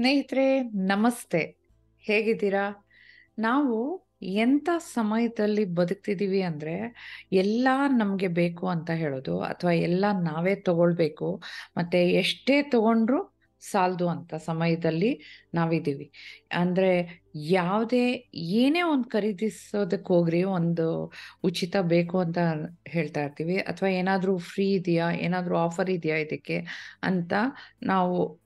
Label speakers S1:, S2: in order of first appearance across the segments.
S1: ಸ್ನೇಹಿತರೆ, ನಮಸ್ತೆ. ಹೇಗಿದ್ದೀರಾ? ನಾವು ಎಂಥ ಸಮಯದಲ್ಲಿ ಬದುಕ್ತಿದ್ದೀವಿ ಅಂದ್ರೆ, ಎಲ್ಲ ನಮಗೆ ಬೇಕು ಅಂತ ಹೇಳೋದು, ಅಥವಾ ಎಲ್ಲ ನಾವೇ ತಗೊಳ್ಬೇಕು, ಮತ್ತೆ ಎಷ್ಟೇ ತಗೊಂಡ್ರು ಸಾಲದು ಅಂತ ಸಮಯದಲ್ಲಿ ನಾವಿದ್ದೀವಿ. ಅಂದ್ರೆ ಯಾವುದೇ, ಏನೇ ಒಂದು ಖರೀದಿಸೋದಕ್ಕೆ ಹೋಗ್ರಿ, ಒಂದು ಉಚಿತ ಬೇಕು ಅಂತ ಹೇಳ್ತಾ ಇರ್ತೀವಿ, ಅಥವಾ ಏನಾದರೂ ಫ್ರೀ ಇದೆಯಾ, ಏನಾದರೂ ಆಫರ್ ಇದೆಯಾ ಇದಕ್ಕೆ ಅಂತ ನಾವು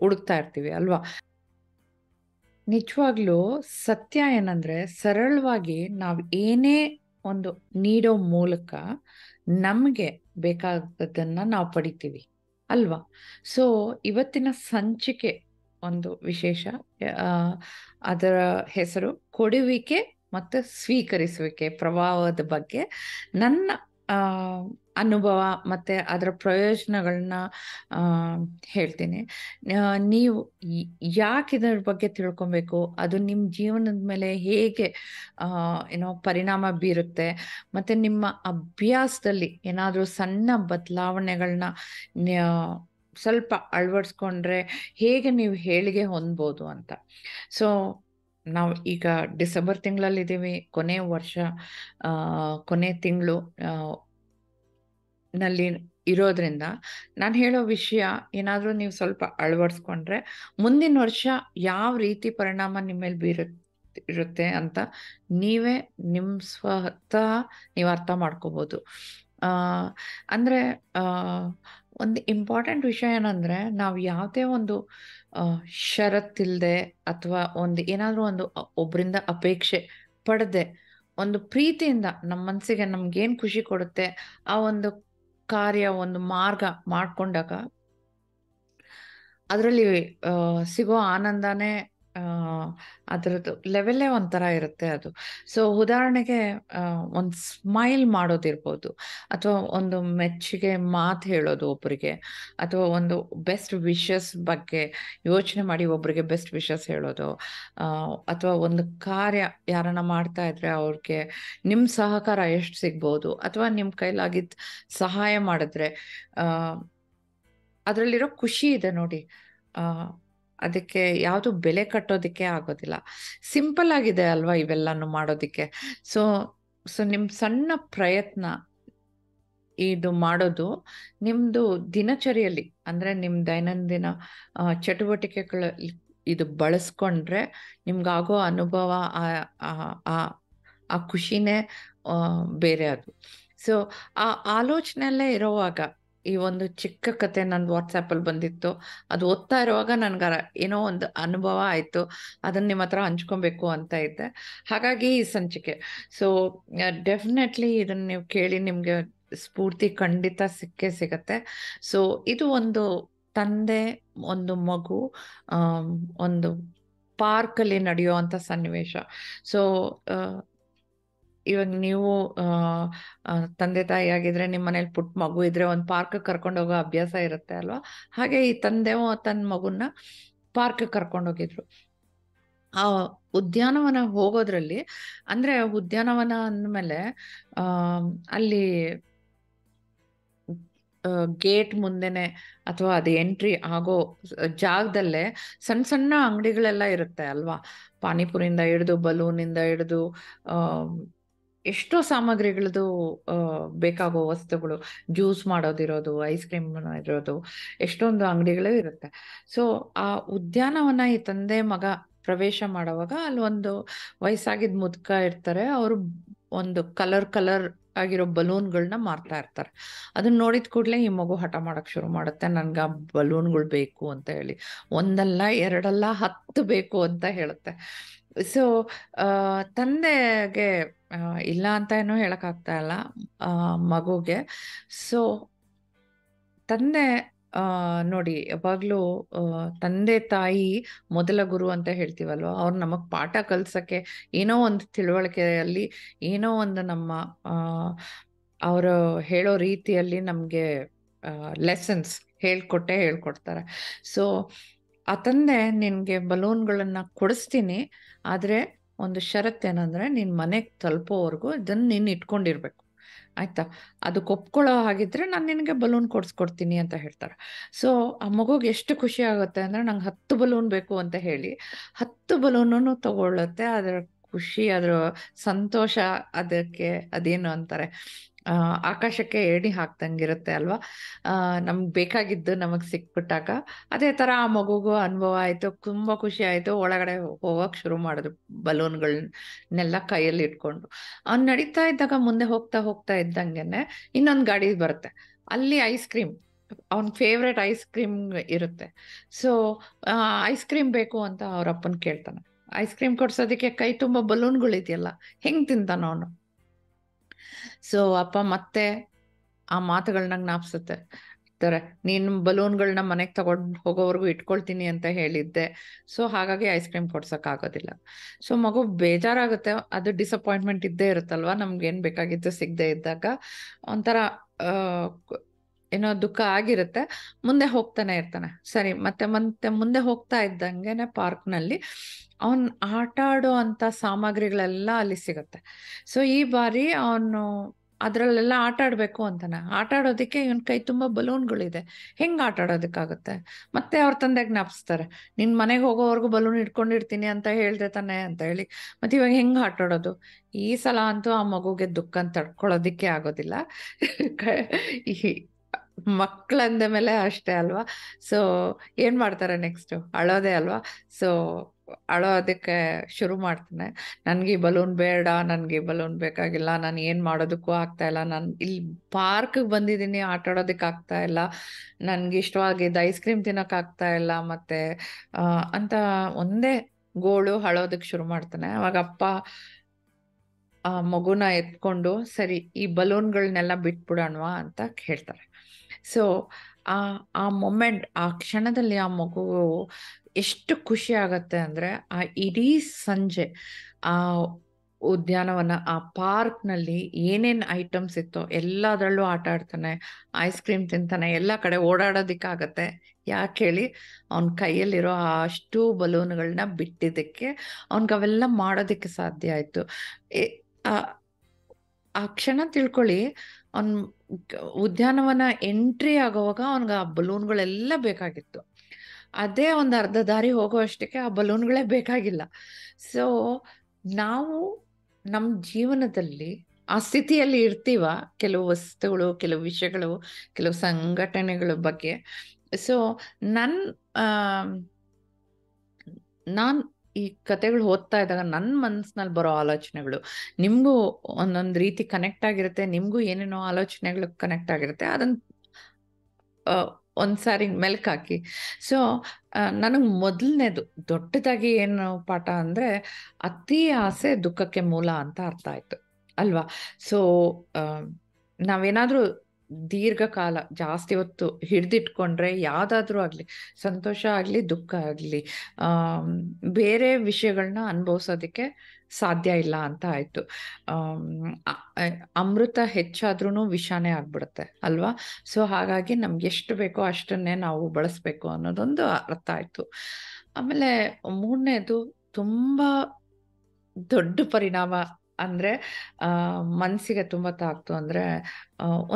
S1: ಹುಡುಕ್ತಾ ಇರ್ತೀವಿ, ಅಲ್ವಾ? ನಿಜವಾಗ್ಲೂ ಸತ್ಯ ಏನಂದ್ರೆ ಸರಳವಾಗಿ ನಾವು ಏನೇ ಒಂದು ನೀಡೋ ಮೂಲಕ ನಮಗೆ ಬೇಕಾದದನ್ನ ನಾವು ಪಡಿತೀವಿ, ಅಲ್ವಾ? ಸೊ ಇವತ್ತಿನ ಸಂಚಿಕೆ ಒಂದು ವಿಶೇಷ ಅದರ ಹೆಸರು ಕೊಡುವಿಕೆ ಮತ್ತು ಸ್ವೀಕರಿಸುವಿಕೆ ಪ್ರಭಾವದ ಬಗ್ಗೆ ನನ್ನ ಅನುಭವ ಮತ್ತೆ ಅದರ ಪ್ರಯೋಜನಗಳನ್ನ ಹೇಳ್ತೀನಿ. ನೀವು ಯಾಕೆ ಇದರ ಬಗ್ಗೆ ತಿಳ್ಕೊಬೇಕು? ಅದು ನಿಮ್ಮ ಜೀವನದ ಮೇಲೆ ಹೇಗೆ ಏನೋ ಪರಿಣಾಮ ಬೀರುತ್ತೆ? ಮತ್ತೆ ನಿಮ್ಮ ಅಭ್ಯಾಸದಲ್ಲಿ ಏನಾದರೂ ಸಣ್ಣ ಬದಲಾವಣೆಗಳನ್ನ ಸ್ವಲ್ಪ ಅಳವಡಿಸ್ಕೊಂಡ್ರೆ ಹೇಗೆ ನೀವು ಹೇಳಿಗೆ ಹೊಂದ್ಬೋದು ಅಂತ? ಸೊ ನಾವು ಈಗ ಡಿಸೆಂಬರ್ ತಿಂಗಳಲ್ಲಿದ್ದೀವಿ, ಕೊನೆ ವರ್ಷ ಕೊನೆ ತಿಂಗಳು ನಲ್ಲಿ ಇರೋದ್ರಿಂದ ನಾನು ಹೇಳೋ ವಿಷಯ ಏನಾದರೂ ನೀವು ಸ್ವಲ್ಪ ಅಳವಡಿಸ್ಕೊಂಡ್ರೆ ಮುಂದಿನ ವರ್ಷ ಯಾವ ರೀತಿ ಪರಿಣಾಮ ನಿಮ್ಮ ಮೇಲೆ ಬೀರು ಇರುತ್ತೆ ಅಂತ ನೀವೇ ನಿಮ್ಮ ಸ್ವತಃ ನೀವು ಅರ್ಥ ಮಾಡ್ಕೋಬೋದು. ಅಂದರೆ ಒಂದು ಇಂಪಾರ್ಟೆಂಟ್ ವಿಷಯ ಏನಂದರೆ ನಾವು ಯಾವುದೇ ಒಂದು ಷರತ್ತಿಲ್ಲದೆ ಅಥವಾ ಒಂದು ಏನಾದರೂ ಒಂದು ಒಬ್ಬರಿಂದ ಅಪೇಕ್ಷೆ ಪಡೆದೆ, ಒಂದು ಪ್ರೀತಿಯಿಂದ ನಮ್ಮ ಮನಸ್ಸಿಗೆ ನಮ್ಗೇನ್ ಖುಷಿ ಕೊಡುತ್ತೆ, ಆ ಒಂದು ಕಾರ್ಯ ಒಂದು ಮಾರ್ಗ ಮಾಡ್ಕೊಂಡಾಗ ಅದರಲ್ಲಿ ಸಿಗೋ ಆನಂದನೇ ಅದರದ್ದು ಲೆವೆಲ್ಲೇ ಒಂಥರ ಇರುತ್ತೆ ಅದು. ಸೊ ಉದಾಹರಣೆಗೆ ಒಂದು ಸ್ಮೈಲ್ ಮಾಡೋದಿರ್ಬೋದು. ಅಥವಾ ಒಂದು ಮೆಚ್ಚುಗೆ ಮಾತು ಹೇಳೋದು ಒಬ್ಬರಿಗೆ ಅಥವಾ ಒಂದು ಬೆಸ್ಟ್ ವಿಷಸ್ ಬಗ್ಗೆ ಯೋಚನೆ ಮಾಡಿ ಒಬ್ಬರಿಗೆ ಬೆಸ್ಟ್ ವಿಷಸ್ ಹೇಳೋದು. ಅಥವಾ ಒಂದು ಕಾರ್ಯ ಯಾರನ್ನ ಮಾಡ್ತಾ ಇದ್ರೆ ಅವ್ರಿಗೆ ನಿಮ್ಮ ಸಹಕಾರ ಎಷ್ಟು ಸಿಗ್ಬೋದು? ಅಥವಾ ನಿಮ್ಮ ಕೈಲಾಗಿದ್ದ ಸಹಾಯ ಮಾಡಿದ್ರೆ ಅದರಲ್ಲಿರೋ ಖುಷಿ ಇದೆ ನೋಡಿ. ಅದಕ್ಕೆ ಯಾವುದು ಬೆಲೆ ಕಟ್ಟೋದಕ್ಕೆ ಆಗೋದಿಲ್ಲ. ಸಿಂಪಲ್ ಆಗಿದೆ ಅಲ್ವಾ ಇವೆಲ್ಲಾನು ಮಾಡೋದಿಕ್ಕೆ. ಸೊ ಸೊ ನಿಮ್ ಸಣ್ಣ ಪ್ರಯತ್ನ ಇದು ಮಾಡೋದು ನಿಮ್ದು ದಿನಚರಿಯಲ್ಲಿ ಅಂದ್ರೆ ನಿಮ್ ದೈನಂದಿನ ಆ, ಚಟುವಟಿಕೆಗಳಲ್ಲಿ ಇದು ಬಳಸ್ಕೊಂಡ್ರೆ ನಿಮ್ಗಾಗೋ ಅನುಭವ ಆ ಖುಷಿನೇ ಬೇರೆ ಅದು. ಸೊ ಆ ಆಲೋಚನೆಲ್ಲೇ ಇರುವಾಗ ಈ ಒಂದು ಚಿಕ್ಕ ಕತೆ ನಂದು ವಾಟ್ಸಪ್ಪಲ್ಲಿ ಬಂದಿತ್ತು. ಅದು ಓದ್ತಾ ಇರುವಾಗ ನನ್ಗೆ ಏನೋ ಒಂದು ಅನುಭವ ಆಯ್ತು. ಅದನ್ನ ನಿಮ್ಮ ಹತ್ರ ಹಂಚ್ಕೊಬೇಕು ಅಂತ ಇದ್ದೆ. ಹಾಗಾಗಿ ಈ ಸಂಚಿಕೆ. ಸೊ ಡೆಫಿನೆಟ್ಲಿ ಇದನ್ನ ನೀವು ಕೇಳಿ ನಿಮ್ಗೆ ಸ್ಫೂರ್ತಿ ಖಂಡಿತ ಸಿಕ್ಕೇ ಸಿಗತ್ತೆ. ಸೊ ಇದು ಒಂದು ತಂದೆ, ಒಂದು ಮಗು ಒಂದು ಪಾರ್ಕಲ್ಲಿ ನಡೆಯುವಂಥ ಸನ್ನಿವೇಶ. ಸೊ ಇವಾಗ ನೀವು ತಂದೆ ತಾಯಿ ಆಗಿದ್ರೆ ನಿಮ್ಮ ಮನೇಲಿ ಪುಟ್ಟ ಮಗು ಇದ್ರೆ ಒಂದು ಪಾರ್ಕ್ ಕರ್ಕೊಂಡು ಹೋಗೋ ಅಭ್ಯಾಸ ಇರುತ್ತೆ ಅಲ್ವಾ? ಹಾಗೆ ಈ ತಂದೆ ತನ್ನ ಮಗುನ್ನ ಪಾರ್ಕ್ ಕರ್ಕೊಂಡು ಹೋಗಿದ್ರು. ಆ ಉದ್ಯಾನವನ ಹೋಗೋದ್ರಲ್ಲಿ, ಅಂದ್ರೆ ಉದ್ಯಾನವನ ಅಂದ್ಮೇಲೆ, ಆ, ಅಲ್ಲಿ ಗೇಟ್ ಮುಂದೆನೆ ಅಥವಾ ಅದು ಎಂಟ್ರಿ ಆಗೋ ಜಾಗದಲ್ಲೇ ಸಣ್ಣ ಸಣ್ಣ ಅಂಗಡಿಗಳೆಲ್ಲ ಇರುತ್ತೆ ಅಲ್ವಾ? ಪಾನಿಪುರಿಯಿಂದ ಹಿಡಿದು, ಬಲೂನಿಂದ ಹಿಡಿದು ಎಷ್ಟೋ ಸಾಮಗ್ರಿಗಳದು ಬೇಕಾಗೋ ವಸ್ತುಗಳು, ಜ್ಯೂಸ್ ಮಾಡೋದಿರೋದು, ಐಸ್ ಕ್ರೀಮ್ ಇರೋದು ಎಷ್ಟೊಂದು ಅಂಗಡಿಗಳು ಇರುತ್ತೆ. ಸೊ, ಆ ಉದ್ಯಾನವನ ಈ ತಂದೆ ಮಗ ಪ್ರವೇಶ ಮಾಡುವಾಗ ಅಲ್ಲಿ ಒಂದು ವಯಸ್ಸಾಗಿದ್ ಮುದ್ಕ ಇರ್ತಾರೆ, ಅವರು ಒಂದು ಕಲರ್ ಕಲರ್ ಆಗಿರೋ ಬಲೂನ್ಗಳನ್ನ ಮಾರ್ತಾ ಇರ್ತಾರೆ. ಅದನ್ನ ನೋಡಿದ ಕೂಡಲೇ ಈ ಮಗು ಹಠ ಮಾಡಕ್ ಶುರು ಮಾಡುತ್ತೆ, ನನ್ಗೆ ಆ ಬಲೂನ್ಗಳು ಬೇಕು ಅಂತ ಹೇಳಿ. ಒಂದಲ್ಲ, ಎರಡಲ್ಲ, ಹತ್ತು ಬೇಕು ಅಂತ ಹೇಳುತ್ತೆ. ಸೊ ತಂದೆಗೆ ಇಲ್ಲ ಅಂತ ಏನೂ ಆಗ್ತಾ ಇಲ್ಲ ಮಗುಗೆ. ಸೊ ತಂದೆ ನೋಡಿ, ಯಾವಾಗ್ಲೂ ತಂದೆ, ತಾಯಿ, ಮೊದಲ ಗುರು ಅಂತ ಹೇಳ್ತೀವಲ್ವ? ಅವ್ರು ನಮಗ್ ಪಾಠ ಕಲ್ಸಕ್ಕೆ ಏನೋ ಒಂದು ತಿಳುವಳಿಕೆಯಲ್ಲಿ ಏನೋ ಒಂದು ನಮ್ಮ ಅವರು ಹೇಳೋ ರೀತಿಯಲ್ಲಿ ನಮ್ಗೆ ಲೆಸನ್ಸ್ ಹೇಳ್ಕೊಟ್ಟೆ ಹೇಳ್ಕೊಡ್ತಾರೆ. ಸೊ ಆ ತಂದೆ ನಿನ್ಗೆ ಬಲೂನ್ಗಳನ್ನ ಕೊಡಿಸ್ತೀನಿ. ಆದ್ರೆ ಒಂದು ಷರತ್ ಏನಂದ್ರೆ ನಿನ್ ಮನೆಗ್ ತಲುಪೋವರೆಗೂ ಇದನ್ನ ನೀನ್ ಇಟ್ಕೊಂಡಿರ್ಬೇಕು. ಆಯ್ತಾ? ಅದಕ್ಕೆ ಒಪ್ಕೊಳ್ಳೋ ಹಾಗಿದ್ರೆ ನಾನು ನಿನಗೆ ಬಲೂನ್ ಕೊಡ್ಸ್ಕೊಡ್ತೀನಿ ಅಂತ ಹೇಳ್ತಾರೆ. ಸೊ ಆ ಮಗುಗೆ ಎಷ್ಟು ಖುಷಿ ಆಗುತ್ತೆ ಅಂದ್ರೆ ನಂಗೆ ಹತ್ತು ಬಲೂನ್ ಬೇಕು ಅಂತ ಹೇಳಿ. ಹತ್ತು ಬಲೂನು ತಗೊಳ್ಳುತ್ತೆ. ಅದರ ಖುಷಿ, ಅದರ ಸಂತೋಷ ಅದಕ್ಕೆ ಅದೇನು ಅಂತಾರೆ? ಆಕಾಶಕ್ಕೆ ಏಣಿ ಹಾಕ್ದಂಗಿರುತ್ತೆ ಅಲ್ವಾ? ನಮ್ಗೆ ಬೇಕಾಗಿದ್ದು ನಮಗೆ ಸಿಕ್ಬಿಟ್ಟಾಗ ಅದೇ ತರ ಆ ಮಗುಗೂ ಅನುಭವ ಆಯ್ತು, ತುಂಬಾ ಖುಷಿ ಆಯ್ತು. ಒಳಗಡೆ ಹೋಗಕ್ ಶುರು ಮಾಡಿದ್ರು ಬಲೂನ್ಗಳನ್ನೆಲ್ಲ ಕೈಯಲ್ಲಿ ಇಟ್ಕೊಂಡು. ಅವ್ನ್ ನಡೀತಾ ಇದ್ದಾಗ ಮುಂದೆ ಹೋಗ್ತಾ ಹೋಗ್ತಾ ಇದ್ದಂಗೆನೆ ಇನ್ನೊಂದು ಗಾಡಿ ಬರುತ್ತೆ. ಅಲ್ಲಿ ಐಸ್ ಕ್ರೀಮ್, ಅವನ್ ಫೇವ್ರೆಟ್ ಐಸ್ ಕ್ರೀಮ್ ಇರುತ್ತೆ. ಸೊ ಐಸ್ ಕ್ರೀಮ್ ಬೇಕು ಅಂತ ಅವ್ರ ಅಪ್ಪನ್ ಕೇಳ್ತಾನೆ. ಐಸ್ ಕ್ರೀಮ್ ಕೊಡ್ಸೋದಕ್ಕೆ ಕೈ ತುಂಬಾ ಬಲೂನ್ಗಳಿದೆಯಲ್ಲ, ಹೆಂಗ್ ತಿಂತಾನ ಅವನು? ಸೊ ಅಪ್ಪ ಮತ್ತೆ ಆ ಮಾತುಗಳನ್ನ ಜ್ಞಾಪಿಸುತ್ತೆ. ತರ ನೀನ್ ಬಲೂನ್ಗಳನ್ನ ಮನೆಗ್ ತಗೊಂಡ್ ಹೋಗೋವರೆಗೂ ಇಟ್ಕೊಳ್ತೀನಿ ಅಂತ ಹೇಳಿದ್ದೆ. ಸೊ, ಹಾಗಾಗಿ ಐಸ್ ಕ್ರೀಮ್ ಕೊಡ್ಸಕ್ ಆಗೋದಿಲ್ಲ. ಸೊ ಮಗು ಬೇಜಾರಾಗುತ್ತೆ. ಅದು ಡಿಸಪಾಯಿಂಟ್ಮೆಂಟ್ ಇದ್ದೇ ಇರುತ್ತಲ್ವಾ? ನಮ್ಗೆ ಏನ್ ಬೇಕಾಗಿತ್ತು ಸಿಗದೆ ಇದ್ದಾಗ. ಒಂಥರ ಏನೋ ದುಃಖ ಆಗಿರುತ್ತೆ. ಮುಂದೆ ಹೋಗ್ತಾನೆ ಇರ್ತಾನೆ. ಸರಿ, ಮತ್ತೆ ಮತ್ತೆ ಮುಂದೆ ಹೋಗ್ತಾ ಇದ್ದಂಗೆನೆ ಪಾರ್ಕ್ನಲ್ಲಿ ಅವನ್ ಆಟ ಆಡೋ ಅಂತ ಸಾಮಗ್ರಿಗಳೆಲ್ಲ ಅಲ್ಲಿ ಸಿಗುತ್ತೆ. ಸೊ ಈ ಬಾರಿ ಅವನು ಅದ್ರಲ್ಲೆಲ್ಲ ಆಟ ಆಡ್ಬೇಕು ಅಂತಾನೆ. ಆಟ ಆಡೋದಕ್ಕೆ ಇವನ್ ಕೈ ತುಂಬಾ ಬಲೂನ್ಗಳಿದೆ. ಹೆಂಗ್ ಆಟ ಆಡೋದಕ್ಕಾಗುತ್ತೆ? ಮತ್ತೆ ಅವ್ರ ತಂದೆ ಜ್ಞಾಪಿಸ್ತಾರೆ. ನಿನ್ ಮನೆಗೆ ಹೋಗೋವರೆಗೂ ಬಲೂನ್ ಇಟ್ಕೊಂಡಿರ್ತೀನಿ ಅಂತ ಹೇಳ್ದೆ ತಾನೆ ಅಂತ ಹೇಳಿ. ಮತ್ತೆ ಇವಾಗ ಹೆಂಗ್ ಆಟ ಆಡೋದು? ಈ ಸಲ ಅಂತೂ ಆ ಮಗುಗೆ ದುಃಖ ತಡ್ಕೊಳ್ಳೋದಿಕ್ಕೆ ಆಗೋದಿಲ್ಲ. ಮಕ್ಕಳಂದ ಮೇಲೆ ಅಷ್ಟೇ ಅಲ್ವಾ? ಸೊ ಏನ್ ಮಾಡ್ತಾರೆ ನೆಕ್ಸ್ಟ್ ಅಳೋದೇ ಅಲ್ವಾ? ಸೊ ಅಳೋದಕ್ಕೆ ಶುರು ಮಾಡ್ತಾನೆ. ನನ್ಗೆ ಈ ಬಲೂನ್ ಬೇಡ, ನನ್ಗೆ ಬಲೂನ್ ಬೇಕಾಗಿಲ್ಲ, ನಾನು ಏನ್ ಮಾಡೋದಕ್ಕೂ ಆಗ್ತಾ ಇಲ್ಲ. ನಾನು ಇಲ್ಲಿ ಪಾರ್ಕ್ ಬಂದಿದ್ದೀನಿ, ಆಟ ಆಡೋದಕ್ಕೆ ಆಗ್ತಾ ಇಲ್ಲ. ನನ್ಗೆ ಇಷ್ಟವಾಗಿದ್ದ ಐಸ್ ಕ್ರೀಮ್ ತಿನ್ನಕ್ ಆಗ್ತಾ ಇಲ್ಲ. ಮತ್ತೆ ಅಂತ ಒಂದೇ ಗೋಳು ಅಳೋದಕ್ಕೆ ಶುರು ಮಾಡ್ತಾನೆ. ಅವಾಗ ಅಪ್ಪ, ಆ, ಮಗುನ ಎತ್ಕೊಂಡು, ಸರಿ, ಈ ಬಲೂನ್ಗಳನ್ನೆಲ್ಲ ಬಿಟ್ಬಿಡೋಣವಾ? ಅಂತ ಹೇಳ್ತಾರೆ ಸೊ ಆ ಆ ಮೊಮೆಂಟ್ ಆ ಕ್ಷಣದಲ್ಲಿ ಆ ಮಗು ಎಷ್ಟು ಖುಷಿ ಆಗತ್ತೆ ಅಂದರೆ, ಆ ಇಡೀ ಸಂಜೆ, ಆ ಉದ್ಯಾನವನ, ಆ ಪಾರ್ಕ್ನಲ್ಲಿ ಏನೇನು ಐಟಮ್ಸ್ ಇತ್ತೋ ಎಲ್ಲದರಲ್ಲೂ ಆಟ ಆಡ್ತಾನೆ ಐಸ್ ಕ್ರೀಮ್ ತಿಂತಾನೆ, ಎಲ್ಲ ಕಡೆ ಓಡಾಡೋದಕ್ಕಾಗತ್ತೆ. ಯಾಕೆ ಹೇಳಿ, ಅವನ ಕೈಯಲ್ಲಿರೋ ಆ ಅಷ್ಟು ಬಲೂನ್ಗಳನ್ನ ಬಿಟ್ಟಿದ್ದಕ್ಕೆ ಅವನಿಗೆ ಅವೆಲ್ಲ ಮಾಡೋದಕ್ಕೆ ಸಾಧ್ಯ ಆಯ್ತು. ಆ ಕ್ಷಣ ತಿಳ್ಕೊಳ್ಳಿ, ಅವ್ನ್ ಉದ್ಯಾನವನ ಎಂಟ್ರಿ ಆಗುವಾಗ ಅವನಿಗೆ ಆ ಬಲೂನ್ಗಳೆಲ್ಲ ಬೇಕಾಗಿತ್ತು. ಅದೇ ಒಂದು ಅರ್ಧ ದಾರಿ ಹೋಗೋ ಅಷ್ಟಕ್ಕೆ ಆ ಬಲೂನ್ಗಳೇ ಬೇಕಾಗಿಲ್ಲ. ಸೊ ನಾವು ನಮ್ಮ ಜೀವನದಲ್ಲಿ ಆ ಸ್ಥಿತಿಯಲ್ಲಿ ಇರ್ತೀವ ಕೆಲವು ವಸ್ತುಗಳು, ಕೆಲವು ವಿಷಯಗಳು, ಕೆಲವು ಸಂಘಟನೆಗಳ ಬಗ್ಗೆ. ಸೊ ನನ್, ಆ, ನಾನ್ ಈ ಕತೆಗಳು ಓದ್ತಾ ಇದ್ದಾಗ ನನ್ನ ಮನಸ್ಸಿನಲ್ಲಿ ಬರೋ ಆಲೋಚನೆಗಳು, ನಿಮಗೂ ಒಂದೊಂದು ರೀತಿ ಕನೆಕ್ಟ್ ಆಗಿರುತ್ತೆ, ನಿಮಗೂ ಏನೇನೋ ಆಲೋಚನೆಗಳು ಕನೆಕ್ಟ್ ಆಗಿರುತ್ತೆ ಅದನ್ನ ಒಂದ್ಸಾರಿ ಮೆಲ್ಕ್ ಹಾಕಿ ಸೊ ನನಗೆ ಮೊದಲನೇದು ದೊಡ್ಡದಾಗಿ ಏನು ಪಾಠ ಅಂದ್ರೆ, ಅತಿ ಆಸೆ ದುಃಖಕ್ಕೆ ಮೂಲ ಅಂತ ಅರ್ಥ ಆಯ್ತು, ಅಲ್ವಾ? ಸೊ ನಾವೇನಾದ್ರೂ ದೀರ್ಘಕಾಲ ಜಾಸ್ತಿ ಹೊತ್ತು ಹಿಡ್ದಿಟ್ಕೊಂಡ್ರೆ ಯಾವ್ದಾದ್ರು ಆಗ್ಲಿ, ಸಂತೋಷ ಆಗ್ಲಿ, ದುಃಖ ಆಗ್ಲಿ ಆ ಬೇರೆ ವಿಷಯಗಳನ್ನ ಅನುಭವಿಸೋದಕ್ಕೆ ಸಾಧ್ಯ ಇಲ್ಲ ಅಂತ ಆಯ್ತು. ಅಮೃತ ಹೆಚ್ಚಾದ್ರೂ ವಿಷಾನೇ ಆಗ್ಬಿಡುತ್ತೆ ಅಲ್ವಾ? ಸೊ ಹಾಗಾಗಿ ನಮ್ಗೆ ಎಷ್ಟು ಬೇಕೋ ಅಷ್ಟನ್ನೇ ನಾವು ಬಳಸ್ಬೇಕು ಅನ್ನೋದೊಂದು ಅರ್ಥ ಆಯ್ತು. ಆಮೇಲೆ ಮೂರನೇದು ತುಂಬಾ ದೊಡ್ಡ ಪರಿಣಾಮ ಅಂದ್ರೆ ಮನಸ್ಸಿಗೆ ಮನ್ಸಿಗೆ ತುಂಬಾ ತಾಕ್ತು ಅಂದ್ರೆ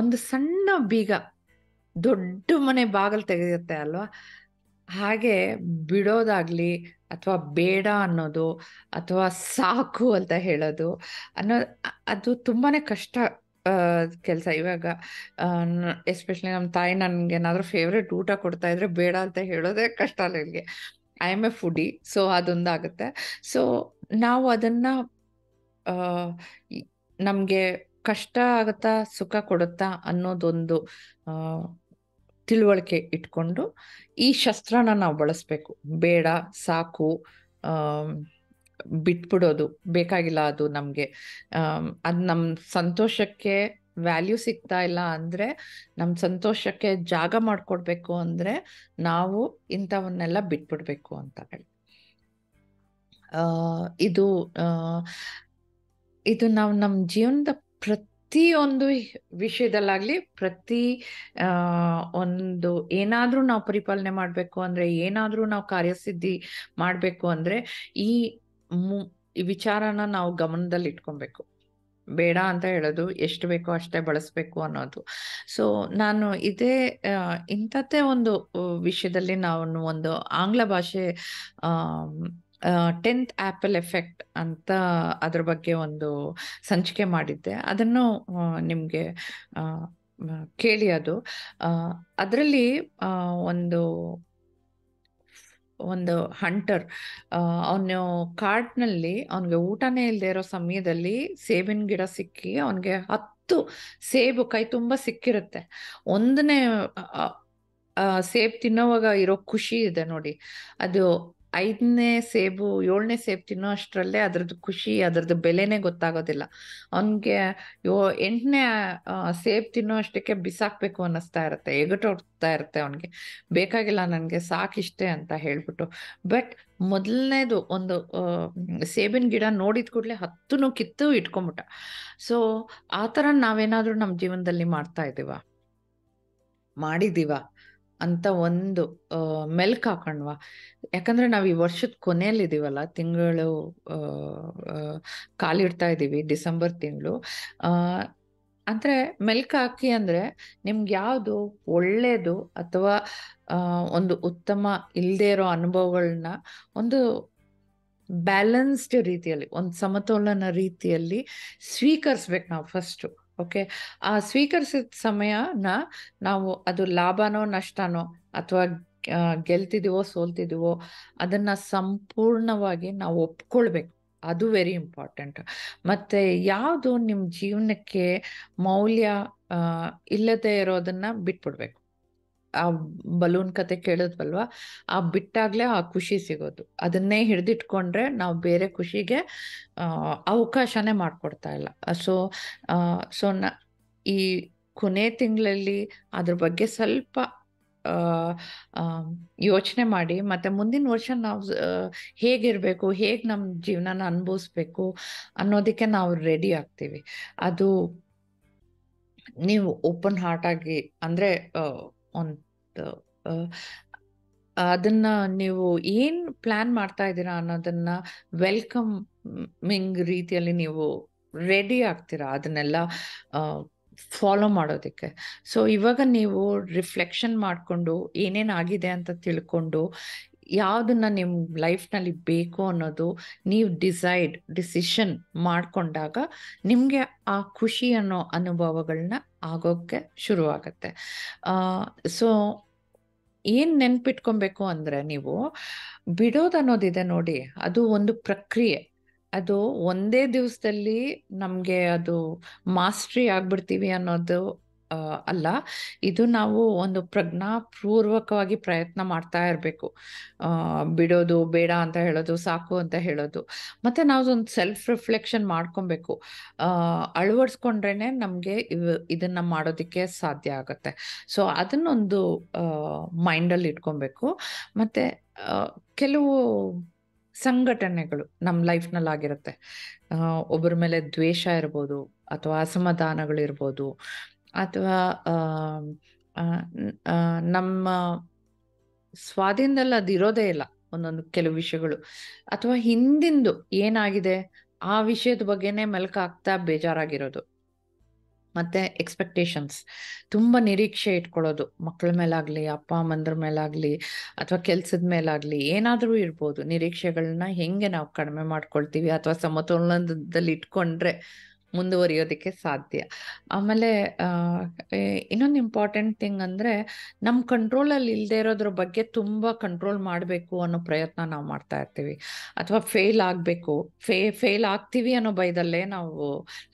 S1: ಒಂದು ಸಣ್ಣ ಬೀಗ, ದೊಡ್ಡ ಮನೆ ಬಾಗಿಲು ತೆಗೆಯುತ್ತೆ ಅಲ್ವಾ? ಹಾಗೆ ಬಿಡೋದಾಗ್ಲಿ ಅಥವಾ ಬೇಡ ಅನ್ನೋದು ಅಥವಾ ಸಾಕು ಅಂತ ಹೇಳೋದು ಅನ್ನೋ, ಅದು ತುಂಬಾನೇ ಕಷ್ಟ ಕೆಲಸ. ಇವಾಗ ಎಸ್ಪೆಷಲಿ ನಮ್ಮ ತಾಯಿ ನನ್ಗೆ ಏನಾದ್ರೂ ಫೇವ್ರೇಟ್ ಊಟ ಕೊಡ್ತಾ ಇದ್ರೆ ಬೇಡ ಅಂತ ಹೇಳೋದೇ ಕಷ್ಟ ನನಗೆ I am a foodie, so ಅದೊಂದಾಗುತ್ತೆ. So ನಾವು ಅದನ್ನ ನಮ್ಗೆ ಕಷ್ಟ ಆಗುತ್ತಾ ಸುಖ ಕೊಡುತ್ತಾ ಅನ್ನೋದೊಂದು ತಿಳುವಳಿಕೆ ಇಟ್ಕೊಂಡು ಈ ಶಸ್ತ್ರನ ನಾವು ಬಳಸ್ಬೇಕು. ಬೇಡ, ಸಾಕು ಬಿಟ್ಬಿಡೋದು, ಬೇಕಾಗಿಲ್ಲ ಅದು ನಮ್ಗೆ. ಅದು ನಮ್ಮ ನಮ್ ಸಂತೋಷಕ್ಕೆ ವ್ಯಾಲ್ಯೂ ಸಿಗ್ತಾ ಇಲ್ಲ ಅಂದ್ರೆ ನಮ್ಮ ಸಂತೋಷಕ್ಕೆ ಜಾಗ ಮಾಡ್ಕೊಡ್ಬೇಕು ಅಂದ್ರೆ ನಾವು ಇಂಥವನ್ನೆಲ್ಲ ಬಿಟ್ಬಿಡ್ಬೇಕು ಅಂತ ಹೇಳಿ. ಇದು ಇದು ನಾವು ನಮ್ಮ ಜೀವನದ ಪ್ರತಿಯೊಂದು ವಿಷಯದಲ್ಲಾಗ್ಲಿ, ಪ್ರತಿ ಒಂದು ಏನಾದರೂ ನಾವು ಪರಿಪಾಲನೆ ಮಾಡಬೇಕು ಅಂದರೆ, ಏನಾದರೂ ನಾವು ಕಾರ್ಯಸಿದ್ಧಿ ಮಾಡಬೇಕು ಅಂದರೆ, ಈ ಮು- ವಿಚಾರನ ನಾವು ಗಮನದಲ್ಲಿ ಇಟ್ಕೊಬೇಕು ಬೇಡ ಅಂತ ಹೇಳೋದು, ಎಷ್ಟು ಬೇಕೋ ಅಷ್ಟೇ ಬಳಸಬೇಕು ಅನ್ನೋದು. ಸೊ ನಾನು ಇದೇ ಇಂಥದ್ದೇ ಒಂದು, ವಿಷಯದಲ್ಲಿ ನಾನು ಒಂದು ಆಂಗ್ಲ ಭಾಷೆ ಟೆಂತ್ ಆಪಲ್ ಎಫೆಕ್ಟ್ ಅಂತ ಅದ್ರ ಬಗ್ಗೆ ಒಂದು ಸಂಚಿಕೆ ಮಾಡಿದ್ದೆ. ಅದನ್ನು ನಿಮಗೆ ಕೇಳಿ ಅದು. ಅದರಲ್ಲಿ ಒಂದು ಒಂದು ಹಂಟರ್ ಅವನು ಕಾಡ್ನಲ್ಲಿ, ಅವನಿಗೆ ಊಟನೇ ಇಲ್ಲದೆ ಇರೋ ಸಮಯದಲ್ಲಿ ಸೇಬಿನ ಗಿಡ ಸಿಕ್ಕಿ ಅವನಿಗೆ ಹತ್ತು ಸೇಬು ಕೈ ತುಂಬ ಸಿಕ್ಕಿರುತ್ತೆ. ಒಂದನೇ ಸೇಬ್ ತಿನ್ನೋವಾಗ ಇರೋ ಖುಷಿ ಇದೆ ನೋಡಿ. ಅದು ಐದನೇ ಸೇಬು, ಏಳನೇ ಸೇಬು ತಿನ್ನೋ ಅಷ್ಟರಲ್ಲೇ ಅದ್ರದ್ದು ಖುಷಿ, ಅದ್ರದ್ದು ಬೆಲೆನೇ ಗೊತ್ತಾಗೋದಿಲ್ಲ. ಅವನಿಗೆ ಯೋ, ಎಂಟನೇ ಸೇಬು ತಿನ್ನೋ ಅಷ್ಟಕ್ಕೆ ಬಿಸಾಕ್ಬೇಕು ಅನ್ನಿಸ್ತಾ ಇರುತ್ತೆ, ಎಗಟೋಡ್ತಾ ಇರುತ್ತೆ ಅವನಿಗೆ. ಬೇಕಾಗಿಲ್ಲ ನನಗೆ, ಸಾಕಿಷ್ಟೇ ಅಂತ ಹೇಳ್ಬಿಟ್ಟು. ಬಟ್ ಮೊದಲನೇದು ಒಂದು ಸೇಬಿನ ಗಿಡ ನೋಡಿದ ಕೂಡಲೇ ಹತ್ತುನು ಕಿತ್ತು ಇಟ್ಕೊಂಬಿಟ್ಟ. ಸೊ, ಆ ಥರ ನಾವೇನಾದ್ರೂ ನಮ್ಮ ಜೀವನದಲ್ಲಿ ಮಾಡ್ತಾ ಇದ್ದೀವ? ಮಾಡಿದೀವ ಅಂತ ಒಂದು ಮೆಲ್ಕ್ ಹಾಕೊಂಡ್ವಾ. ಯಾಕಂದ್ರೆ ನಾವು ಈ ವರ್ಷದ ಕೊನೆಯಲ್ಲಿ ಇದೀವಲ್ಲ ತಿಂಗಳು ಕಾಲಿಡ್ತಾ ಇದ್ದೀವಿ ಡಿಸೆಂಬರ್ ತಿಂಗಳು. ಅಂದ್ರೆ ಮೆಲ್ಕ್ ಹಾಕಿ ಅಂದ್ರೆ ನಿಮ್ಗೆ ಯಾವುದು ಒಳ್ಳೇದು ಅಥವಾ ಒಂದು ಉತ್ತಮ ಇಲ್ಲದೆ ಇರೋ ಅನುಭವಗಳನ್ನ ಒಂದು ಬ್ಯಾಲೆನ್ಸ್ಡ್ ರೀತಿಯಲ್ಲಿ, ಒಂದು ಸಮತೋಲನ ರೀತಿಯಲ್ಲಿ ಸ್ವೀಕರಿಸ್ಬೇಕು ನಾವು ಫಸ್ಟು. ಓಕೆ? ಆ ಸ್ವೀಕರಿಸಿದ ಸಮಯನ ನಾವು ಅದು ಲಾಭನೋ ನಷ್ಟನೋ ಅಥವಾ ಗೆಲ್ತಿದೀವೋ ಸೋಲ್ತಿದೀವೋ ಅದನ್ನ ಸಂಪೂರ್ಣವಾಗಿ ನಾವು ಒಪ್ಕೊಳ್ಬೇಕು. ಅದು ವೆರಿ ಇಂಪಾರ್ಟೆಂಟ್. ಮತ್ತೆ ಯಾವುದು ನಿಮ್ಮ ಜೀವನಕ್ಕೆ ಮೌಲ್ಯ ಇಲ್ಲದೆ ಇರೋದನ್ನ ಬಿಟ್ಬಿಡ್ಬೇಕು. ಆ ಬಲೂನ್ ಕತೆ ಕೇಳಿದ್ವಲ್ವಾ? ಆ ಬಿಟ್ಟಾಗ್ಲೇ ಆ ಖುಷಿ ಸಿಗೋದು. ಅದನ್ನೇ ಹಿಡಿದಿಟ್ಕೊಂಡ್ರೆ ನಾವು ಬೇರೆ ಖುಷಿಗೆ ಅವಕಾಶನೇ ಮಾಡ್ಕೊಡ್ತಾ ಇಲ್ಲ. ಸೊ ಸೊ, ನ, ಈ ಕೊನೆ ತಿಂಗಳಲ್ಲಿ ಅದ್ರ ಬಗ್ಗೆ ಸ್ವಲ್ಪ ಯೋಚನೆ ಮಾಡಿ, ಮತ್ತೆ ಮುಂದಿನ ವರ್ಷ ನಾವು ಹೇಗಿರ್ಬೇಕು, ಹೇಗೆ ನಮ್ಮ ಜೀವನನ ಅನುಭವಿಸ್ಬೇಕು ಅನ್ನೋದಕ್ಕೆ ನಾವು ರೆಡಿ ಆಗ್ತೀವಿ. ಅದು ನೀವು ಓಪನ್ ಹಾರ್ಟ್ ಆಗಿ, ಅಂದ್ರೆ ಆ, ಅದನ್ನ ನೀವು ಏನ್ ಪ್ಲಾನ್ ಮಾಡ್ತಾ ಇದ್ದೀರಾ ಅನ್ನೋದನ್ನ ವೆಲ್ಕಮಿಂಗ್ ರೀತಿಯಲ್ಲಿ ನೀವು ರೆಡಿ ಆಗ್ತೀರಾ? ಅದನ್ನೆಲ್ಲ ಫಾಲೋ ಮಾಡೋದಕ್ಕೆ. ಸೊ ಇವಾಗ ನೀವು ರಿಫ್ಲೆಕ್ಷನ್ ಮಾಡಿಕೊಂಡು ಏನೇನು ಆಗಿದೆ ಅಂತ ತಿಳ್ಕೊಂಡು ಯಾವ್ದನ್ನ ನಿಮ್ಮ ಲೈಫ್ನಲ್ಲಿ ಬೇಕು ಅನ್ನೋದು ನೀವು ಡಿಸೈಡ್, ಡಿಸಿಷನ್ ಮಾಡ್ಕೊಂಡಾಗ ನಿಮಗೆ ಆ ಖುಷಿ ಅನ್ನೋ ಅನುಭವಗಳನ್ನ ಆಗೋಕ್ಕೆ ಶುರುವಾಗತ್ತೆ. ಸೊ ಏನು ನೆನ್ಪಿಟ್ಕೊಬೇಕು ಅಂದ್ರೆ ನೀವು ಬಿಡೋದು ಅನ್ನೋದಿದೆ ನೋಡಿ, ಅದು ಒಂದು ಪ್ರಕ್ರಿಯೆ. ಅದು ಒಂದೇ ದಿವಸದಲ್ಲಿ ನಮಗೆ ಅದು ಮಾಸ್ಟ್ರಿ ಆಗ್ಬಿಡ್ತೀವಿ ಅನ್ನೋದು ಅಲ್ಲ. ಇದು ನಾವು ಒಂದು ಪ್ರಜ್ಞಾಪೂರ್ವಕವಾಗಿ ಪ್ರಯತ್ನ ಮಾಡ್ತಾ ಇರಬೇಕು. ಬಿಡೋದು ಬೇಡ ಅಂತ ಹೇಳೋದು ಸಾಕು ಅಂತ ಹೇಳೋದು. ಮತ್ತೆ ನಾವು ಒಂದು ಸೆಲ್ಫ್ ರಿಫ್ಲೆಕ್ಷನ್ ಮಾಡ್ಕೊಬೇಕು. ಆ, ನಮಗೆ ಇವ್ ಇದನ್ನ ಮಾಡೋದಕ್ಕೆ ಸಾಧ್ಯ ಆಗುತ್ತೆ. ಸೊ ಅದನ್ನೊಂದು ಮೈಂಡಲ್ಲಿ ಇಟ್ಕೊಬೇಕು. ಮತ್ತೆ ಕೆಲವು ಸಂಘಟನೆಗಳು ನಮ್ಮ ಲೈಫ್ನಲ್ಲಿ ಆಗಿರುತ್ತೆ ಒಬ್ಬರ ಮೇಲೆ ದ್ವೇಷ ಇರ್ಬೋದು ಅಥವಾ ಅಸಮಾಧಾನಗಳಿರ್ಬೋದು. ಅಥವಾ ನಮ್ಮ ಸ್ವಾಧೀನದಲ್ಲಿ ಅದು ಇರೋದೇ ಇಲ್ಲ ಒಂದೊಂದು ಕೆಲವು ವಿಷಯಗಳು. ಅಥವಾ ಹಿಂದಿಂದು ಏನಾಗಿದೆ? ಆ ವಿಷಯದ ಬಗ್ಗೆನೇ ಮೆಲ್ಕ ಆಗ್ತಾ ಬೇಜಾರಾಗಿರೋದು. ಮತ್ತೆ ಎಕ್ಸ್ಪೆಕ್ಟೇಷನ್ಸ್ ತುಂಬಾ ನಿರೀಕ್ಷೆ ಇಟ್ಕೊಳ್ಳೋದು. ಮಕ್ಕಳ ಮೇಲಾಗ್ಲಿ, ಅಪ್ಪ, ಅಮ್ಮಂದ್ರ ಮೇಲಾಗ್ಲಿ, ಅಥವಾ ಕೆಲ್ಸದ ಮೇಲಾಗ್ಲಿ, ಏನಾದ್ರೂ ಇರ್ಬೋದು. ನಿರೀಕ್ಷೆಗಳನ್ನ ಹೆಂಗೆ ನಾವು ಕಡಿಮೆ ಮಾಡ್ಕೊಳ್ತೀವಿ? ಅಥವಾ ಸಮತೋಲನದಲ್ಲಿ ಇಟ್ಕೊಂಡ್ರೆ ಮುಂದುವರಿಯೋದಕ್ಕೆ ಸಾಧ್ಯ. ಆಮೇಲೆ ಇನ್ನೊಂದು ಇಂಪಾರ್ಟೆಂಟ್ ಥಿಂಗ್ ಅಂದ್ರೆ ನಮ್ಮ ಕಂಟ್ರೋಲಲ್ಲಿ ಇಲ್ಲದೆ ಇರೋದ್ರ ಬಗ್ಗೆ ತುಂಬಾ ಕಂಟ್ರೋಲ್ ಮಾಡಬೇಕು ಅನ್ನೋ ಪ್ರಯತ್ನ ನಾವು ಮಾಡ್ತಾ ಇರ್ತೀವಿ. ಅಥವಾ ಫೇಲ್ ಆಗಬೇಕು, ಫೇ ಫೇಲ್ ಆಗ್ತೀವಿ ಅನ್ನೋ ಭಯದಲ್ಲೇ ನಾವು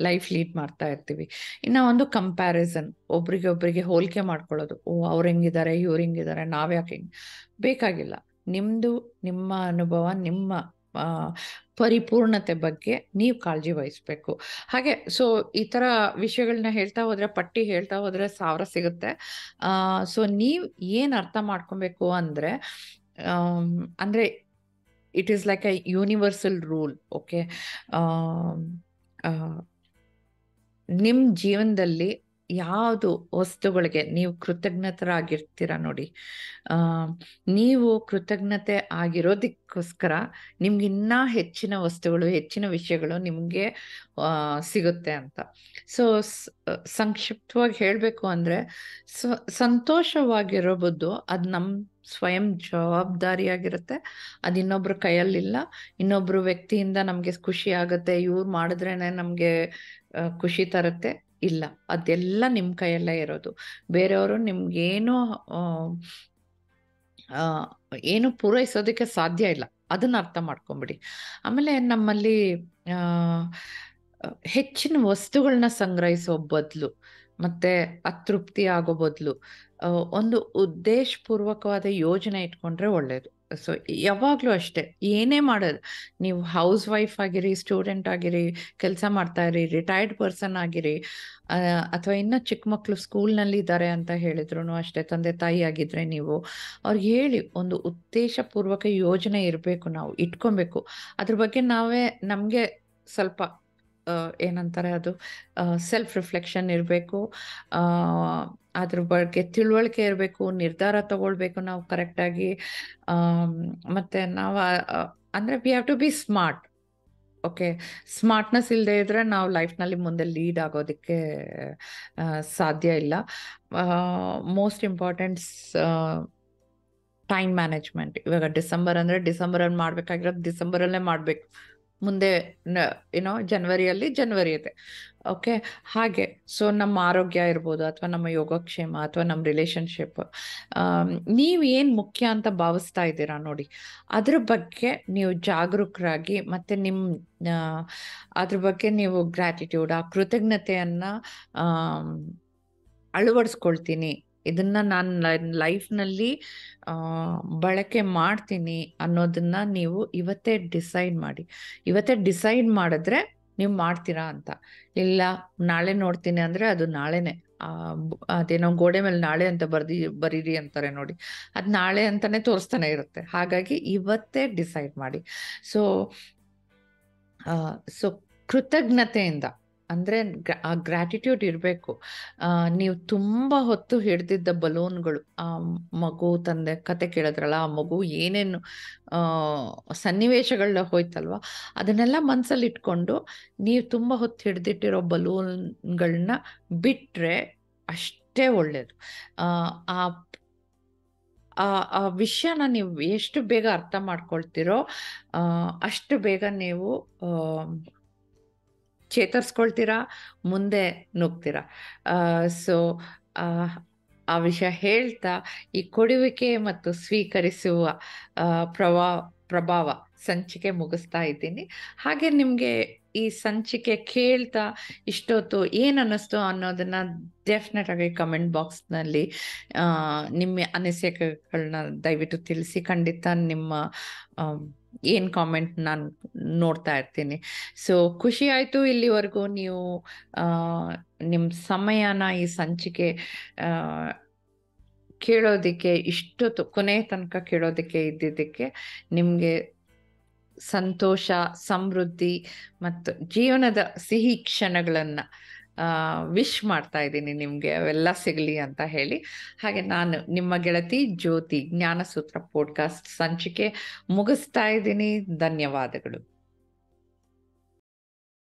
S1: ಲೈಫ್ ಲೀಡ್ ಮಾಡ್ತಾ ಇರ್ತೀವಿ. ಇನ್ನ ಒಂದು ಕಂಪ್ಯಾರಿಸನ್ ಒಬ್ರಿಗೆ ಒಬ್ರಿಗೆ ಹೋಲಿಕೆ ಮಾಡ್ಕೊಳ್ಳೋದು. ಓ, ಅವ್ರ ಹೆಂಗಿದ್ದಾರೆ ಇವ್ರು ಹೆಂಗಿದ್ದಾರೆ ನಾವ್ಯಾಕೆ ಹೆಂಗ್, ಬೇಕಾಗಿಲ್ಲ. ನಿಮ್ದು, ನಿಮ್ಮ ಅನುಭವ, ನಿಮ್ಮ ಪರಿಪೂರ್ಣತೆ ಬಗ್ಗೆ ನೀವು ಕಾಳಜಿ ವಹಿಸ್ಬೇಕು. ಹಾಗೆ ಸೊ ಈ ತರ ವಿಷಯಗಳನ್ನ ಹೇಳ್ತಾ ಹೋದ್ರೆ, ಪಟ್ಟಿ ಹೇಳ್ತಾ ಹೋದ್ರೆ ಸಾವಿರ ಸಿಗುತ್ತೆ. ಸೊ ನೀವು ಏನು ಅರ್ಥ ಮಾಡ್ಕೊಬೇಕು ಅಂದ್ರೆ ಅಂದರೆ it is like a universal rule okay ನಿಮ್ ಜೀವನದಲ್ಲಿ ಯಾವುದು ವಸ್ತುಗಳಿಗೆ ನೀವು ಕೃತಜ್ಞತರಾಗಿರ್ತೀರ ನೋಡಿ. ನೀವು ಕೃತಜ್ಞತೆ ಆಗಿರೋದಕ್ಕೋಸ್ಕರ ನಿಮ್ಗೆ ಇನ್ನೂ ಹೆಚ್ಚಿನ ವಸ್ತುಗಳು, ಹೆಚ್ಚಿನ ವಿಷಯಗಳು ನಿಮಗೆ ಸಿಗುತ್ತೆ ಅಂತ. ಸೊ, ಸಂಕ್ಷಿಪ್ತವಾಗಿ ಹೇಳಬೇಕು ಅಂದರೆ, ಸ ಸಂತೋಷವಾಗಿರೋಬೋದು ಅದು ನಮ್ಮ ಸ್ವಯಂ ಜವಾಬ್ದಾರಿಯಾಗಿರುತ್ತೆ. ಅದು ಇನ್ನೊಬ್ರ ಕೈಯಲ್ಲಿಲ್ಲ. ಇನ್ನೊಬ್ರು ವ್ಯಕ್ತಿಯಿಂದ ನಮಗೆ ಖುಷಿ ಆಗುತ್ತೆ. ಇವ್ರು ಮಾಡಿದ್ರೇ ನಮಗೆ ಖುಷಿ ತರುತ್ತೆ. ಇಲ್ಲ. ಅದೆಲ್ಲ ನಿಮ್ಮ ಕೈಯಲ್ಲೇ ಇರೋದು. ಬೇರೆಯವರು ನಿಮ್ಗೇನು ಏನು ಪೂರೈಸೋದಕ್ಕೆ ಸಾಧ್ಯ ಇಲ್ಲ. ಅದನ್ನ ಅರ್ಥ ಮಾಡ್ಕೊಂಬಿಡಿ. ಆಮೇಲೆ ನಮ್ಮಲ್ಲಿ ಹೆಚ್ಚಿನ ವಸ್ತುಗಳನ್ನ ಸಂಗ್ರಹಿಸೋ ಬದಲು, ಮತ್ತೆ ಅತೃಪ್ತಿ ಆಗೋ ಬದಲು ಒಂದು ಉದ್ದೇಶಪೂರ್ವಕವಾದ ಯೋಜನೆ ಇಟ್ಕೊಂಡ್ರೆ ಒಳ್ಳೇದು. ಸೊ ಯಾವಾಗಲೂ ಅಷ್ಟೇ, ಏನೇ ಮಾಡೋದು. ನೀವು ಹೌಸ್ ವೈಫ್ ಆಗಿರಿ ಸ್ಟೂಡೆಂಟ್ ಆಗಿರಿ, ಕೆಲಸ ಮಾಡ್ತಾ ಇರಿ ರಿಟೈರ್ಡ್ ಪರ್ಸನ್ ಆಗಿರಿ ಅಥವಾ ಇನ್ನೂ ಚಿಕ್ಕ ಮಕ್ಕಳು ಸ್ಕೂಲ್ನಲ್ಲಿ ಇದ್ದಾರೆ ಅಂತ ಹೇಳಿದ್ರು ಅಷ್ಟೇ, ತಂದೆ ತಾಯಿ ಆಗಿದ್ರೆ ನೀವು ಅವ್ರಿಗೆ ಹೇಳಿ ಒಂದು ಉದ್ದೇಶಪೂರ್ವಕ ಯೋಜನೆ ಇರಬೇಕು ನಾವು, ಇಟ್ಕೊಬೇಕು. ಅದ್ರ ಬಗ್ಗೆ ನಾವೇ ನಮಗೆ ಸ್ವಲ್ಪ ಏನಂತಾರೆ ಅದು ಸೆಲ್ಫ್ ರಿಫ್ಲೆಕ್ಷನ್ ಇರಬೇಕು. ಅದ್ರ ಬಗ್ಗೆ ತಿಳುವಳಿಕೆ ಇರಬೇಕು, ನಿರ್ಧಾರ ತಗೊಳ್ಬೇಕು ನಾವು ಕರೆಕ್ಟಾಗಿ ಮತ್ತೆ ನಾವು ಅಂದ್ರೆ we have to be smart okay smartness ಇಲ್ಲದೆ ಇದ್ರೆ ನಾವು ಲೈಫ್ನಲ್ಲಿ ಮುಂದೆ ಲೀಡ್ ಆಗೋದಕ್ಕೆ ಸಾಧ್ಯ ಇಲ್ಲ. ಮೋಸ್ಟ್ ಇಂಪಾರ್ಟೆಂಟ್ಸ್ ಟೈಮ್ ಮ್ಯಾನೇಜ್ಮೆಂಟ್ ಇವಾಗ ಡಿಸೆಂಬರ್ ಅಂದರೆ ಡಿಸೆಂಬರಲ್ಲಿ ಮಾಡಬೇಕಾಗಿರೋದು ಡಿಸೆಂಬರಲ್ಲೇ ಮಾಡಬೇಕು. ಮುಂದೆ ಏನೋ ಜನವರಿಯಲ್ಲಿ ಜನವರಿ ಇದೆ. ಓಕೆ ಹಾಗೆ ಸೊ ನಮ್ಮ ಆರೋಗ್ಯ ಇರ್ಬೋದು, ಅಥವಾ ನಮ್ಮ ಯೋಗಕ್ಷೇಮ, ಅಥವಾ ನಮ್ಮ ರಿಲೇಶನ್ಶಿಪ್ ನೀವು ಏನು ಮುಖ್ಯ ಅಂತ ಭಾವಿಸ್ತಾ ಇದ್ದೀರಾ ನೋಡಿ, ಅದ್ರ ಬಗ್ಗೆ ನೀವು ಜಾಗರೂಕರಾಗಿ ಮತ್ತೆ ನಿಮ್ಮ ಅದ್ರ ಬಗ್ಗೆ ನೀವು ಗ್ರ್ಯಾಟಿಟ್ಯೂಡ್ ಆ ಕೃತಜ್ಞತೆಯನ್ನು ಅಳವಡಿಸ್ಕೊಳ್ತೀನಿ. ಇದನ್ನ ನಾನು ಲೈಫ್ನಲ್ಲಿ ಬಳಕೆ ಮಾಡ್ತೀನಿ ಅನ್ನೋದನ್ನ ನೀವು ಇವತ್ತೇ ಡಿಸೈಡ್ ಮಾಡಿ. ಇವತ್ತೇ ಡಿಸೈಡ್ ಮಾಡಿದ್ರೆ ನೀವು ಮಾಡ್ತೀರಾ ಅಂತ. ಇಲ್ಲ, ನಾಳೆ ನೋಡ್ತೀನಿ ಅಂದ್ರೆ ಅದು ನಾಳೆನೆ. ಅದೇನೋ ಗೋಡೆ ಮೇಲೆ ನಾಳೆ ಅಂತ ಬರ್ದಿ, ಬರೀರಿ ಅಂತಾರೆ ನೋಡಿ. ಅದು ನಾಳೆ ಅಂತಾನೆ ತೋರಿಸ್ತಾನೆ ಇರುತ್ತೆ. ಹಾಗಾಗಿ ಇವತ್ತೇ ಡಿಸೈಡ್ ಮಾಡಿ. ಸೊ ಸೊ ಕೃತಜ್ಞತೆಯಿಂದ ಅಂದ್ರೆ ಆ ಗ್ರ್ಯಾಟಿಟ್ಯೂಡ್ ಇರಬೇಕು. ನೀವು ತುಂಬಾ ಹೊತ್ತು ಹಿಡ್ದಿದ್ದ ಬಲೂನ್ಗಳು, ಆ ಮಗು ತಂದೆ ಕತೆ ಕೇಳಿದ್ರಲ್ಲ, ಆ ಮಗು ಏನೇನು, ಆ ಸನ್ನಿವೇಶಗಳ ಹೋಯ್ತಲ್ವಾ, ಅದನ್ನೆಲ್ಲ ಮನಸ್ಸಲ್ಲಿ ಇಟ್ಕೊಂಡು ನೀವು ತುಂಬಾ ಹೊತ್ತು ಹಿಡ್ದಿಟ್ಟಿರೋ ಬಲೂನ್ಗಳನ್ನ ಬಿಟ್ಟರೆ ಅಷ್ಟೇ ಒಳ್ಳೇದು. ಆ ಆ ವಿಷಯನ ನೀವು ಎಷ್ಟು ಬೇಗ ಅರ್ಥ ಮಾಡ್ಕೊಳ್ತಿರೋ ಅಷ್ಟು ಬೇಗ ನೀವು ಚೇತರಿಸ್ಕೊಳ್ತೀರಾ? ಮುಂದೆ ನುಗ್ತೀರಾ? ಸೊ ಆ ವಿಷಯ ಹೇಳ್ತಾ, ಈ ಕೊಡುವಿಕೆ ಮತ್ತು ಸ್ವೀಕರಿಸುವ ಪ್ರವಾ, ಪ್ರಭಾವ ಸಂಚಿಕೆ ಮುಗಿಸ್ತಾ ಇದ್ದೀನಿ. ಹಾಗೆ ನಿಮಗೆ ಈ ಸಂಚಿಕೆ ಕೇಳ್ತಾ ಇಷ್ಟೊತ್ತು ಏನು ಅನ್ನಿಸ್ತು ಅನ್ನೋದನ್ನ ಡೆಫಿನೆಟ್ ಆಗಿ ಕಮೆಂಟ್ ಬಾಕ್ಸ್ನಲ್ಲಿ ನಿಮ್ಮ ಅನಿಸಿಕೆಗಳನ್ನ ದಯವಿಟ್ಟು ತಿಳಿಸಿ, ಖಂಡಿತ ನಿಮ್ಮ ಏನು ಕಾಮೆಂಟ್ ನಾನು ನೋಡ್ತಾ ಇರ್ತೀನಿ. ಸೊ ಖುಷಿ ಆಯಿತು ಇಲ್ಲಿವರೆಗೂ ನೀವು ನಿಮ್ಮ ಸಮಯನ ಈ ಸಂಚಿಕೆ ಕೇಳೋದಕ್ಕೆ, ಇಷ್ಟೊತ್ತು ಕೊನೆ ತನಕ ಕೇಳೋದಕ್ಕೆ ಇದ್ದಿದ್ದಕ್ಕೆ ನಿಮಗೆ ಸಂತೋಷ, ಸಮೃದ್ಧಿ ಮತ್ತು ಜೀವನದ ಸಿಹಿ ಕ್ಷಣಗಳನ್ನು ವಿಶ್ ಮಾಡ್ತಾ ಇದ್ದೀನಿ ನಿಮಗೆ, ಅವೆಲ್ಲ ಸಿಗಲಿ ಅಂತ ಹೇಳಿ. ಹಾಗೆ ನಾನು ನಿಮ್ಮ ಗೆಳತಿ ಜ್ಯೋತಿ ಜ್ಞಾನಸೂತ್ರ ಪಾಡ್ಕಾಸ್ಟ್ ಸಂಚಿಕೆ ಮುಗಿಸ್ತಾ ಇದ್ದೀನಿ. ಧನ್ಯವಾದಗಳು.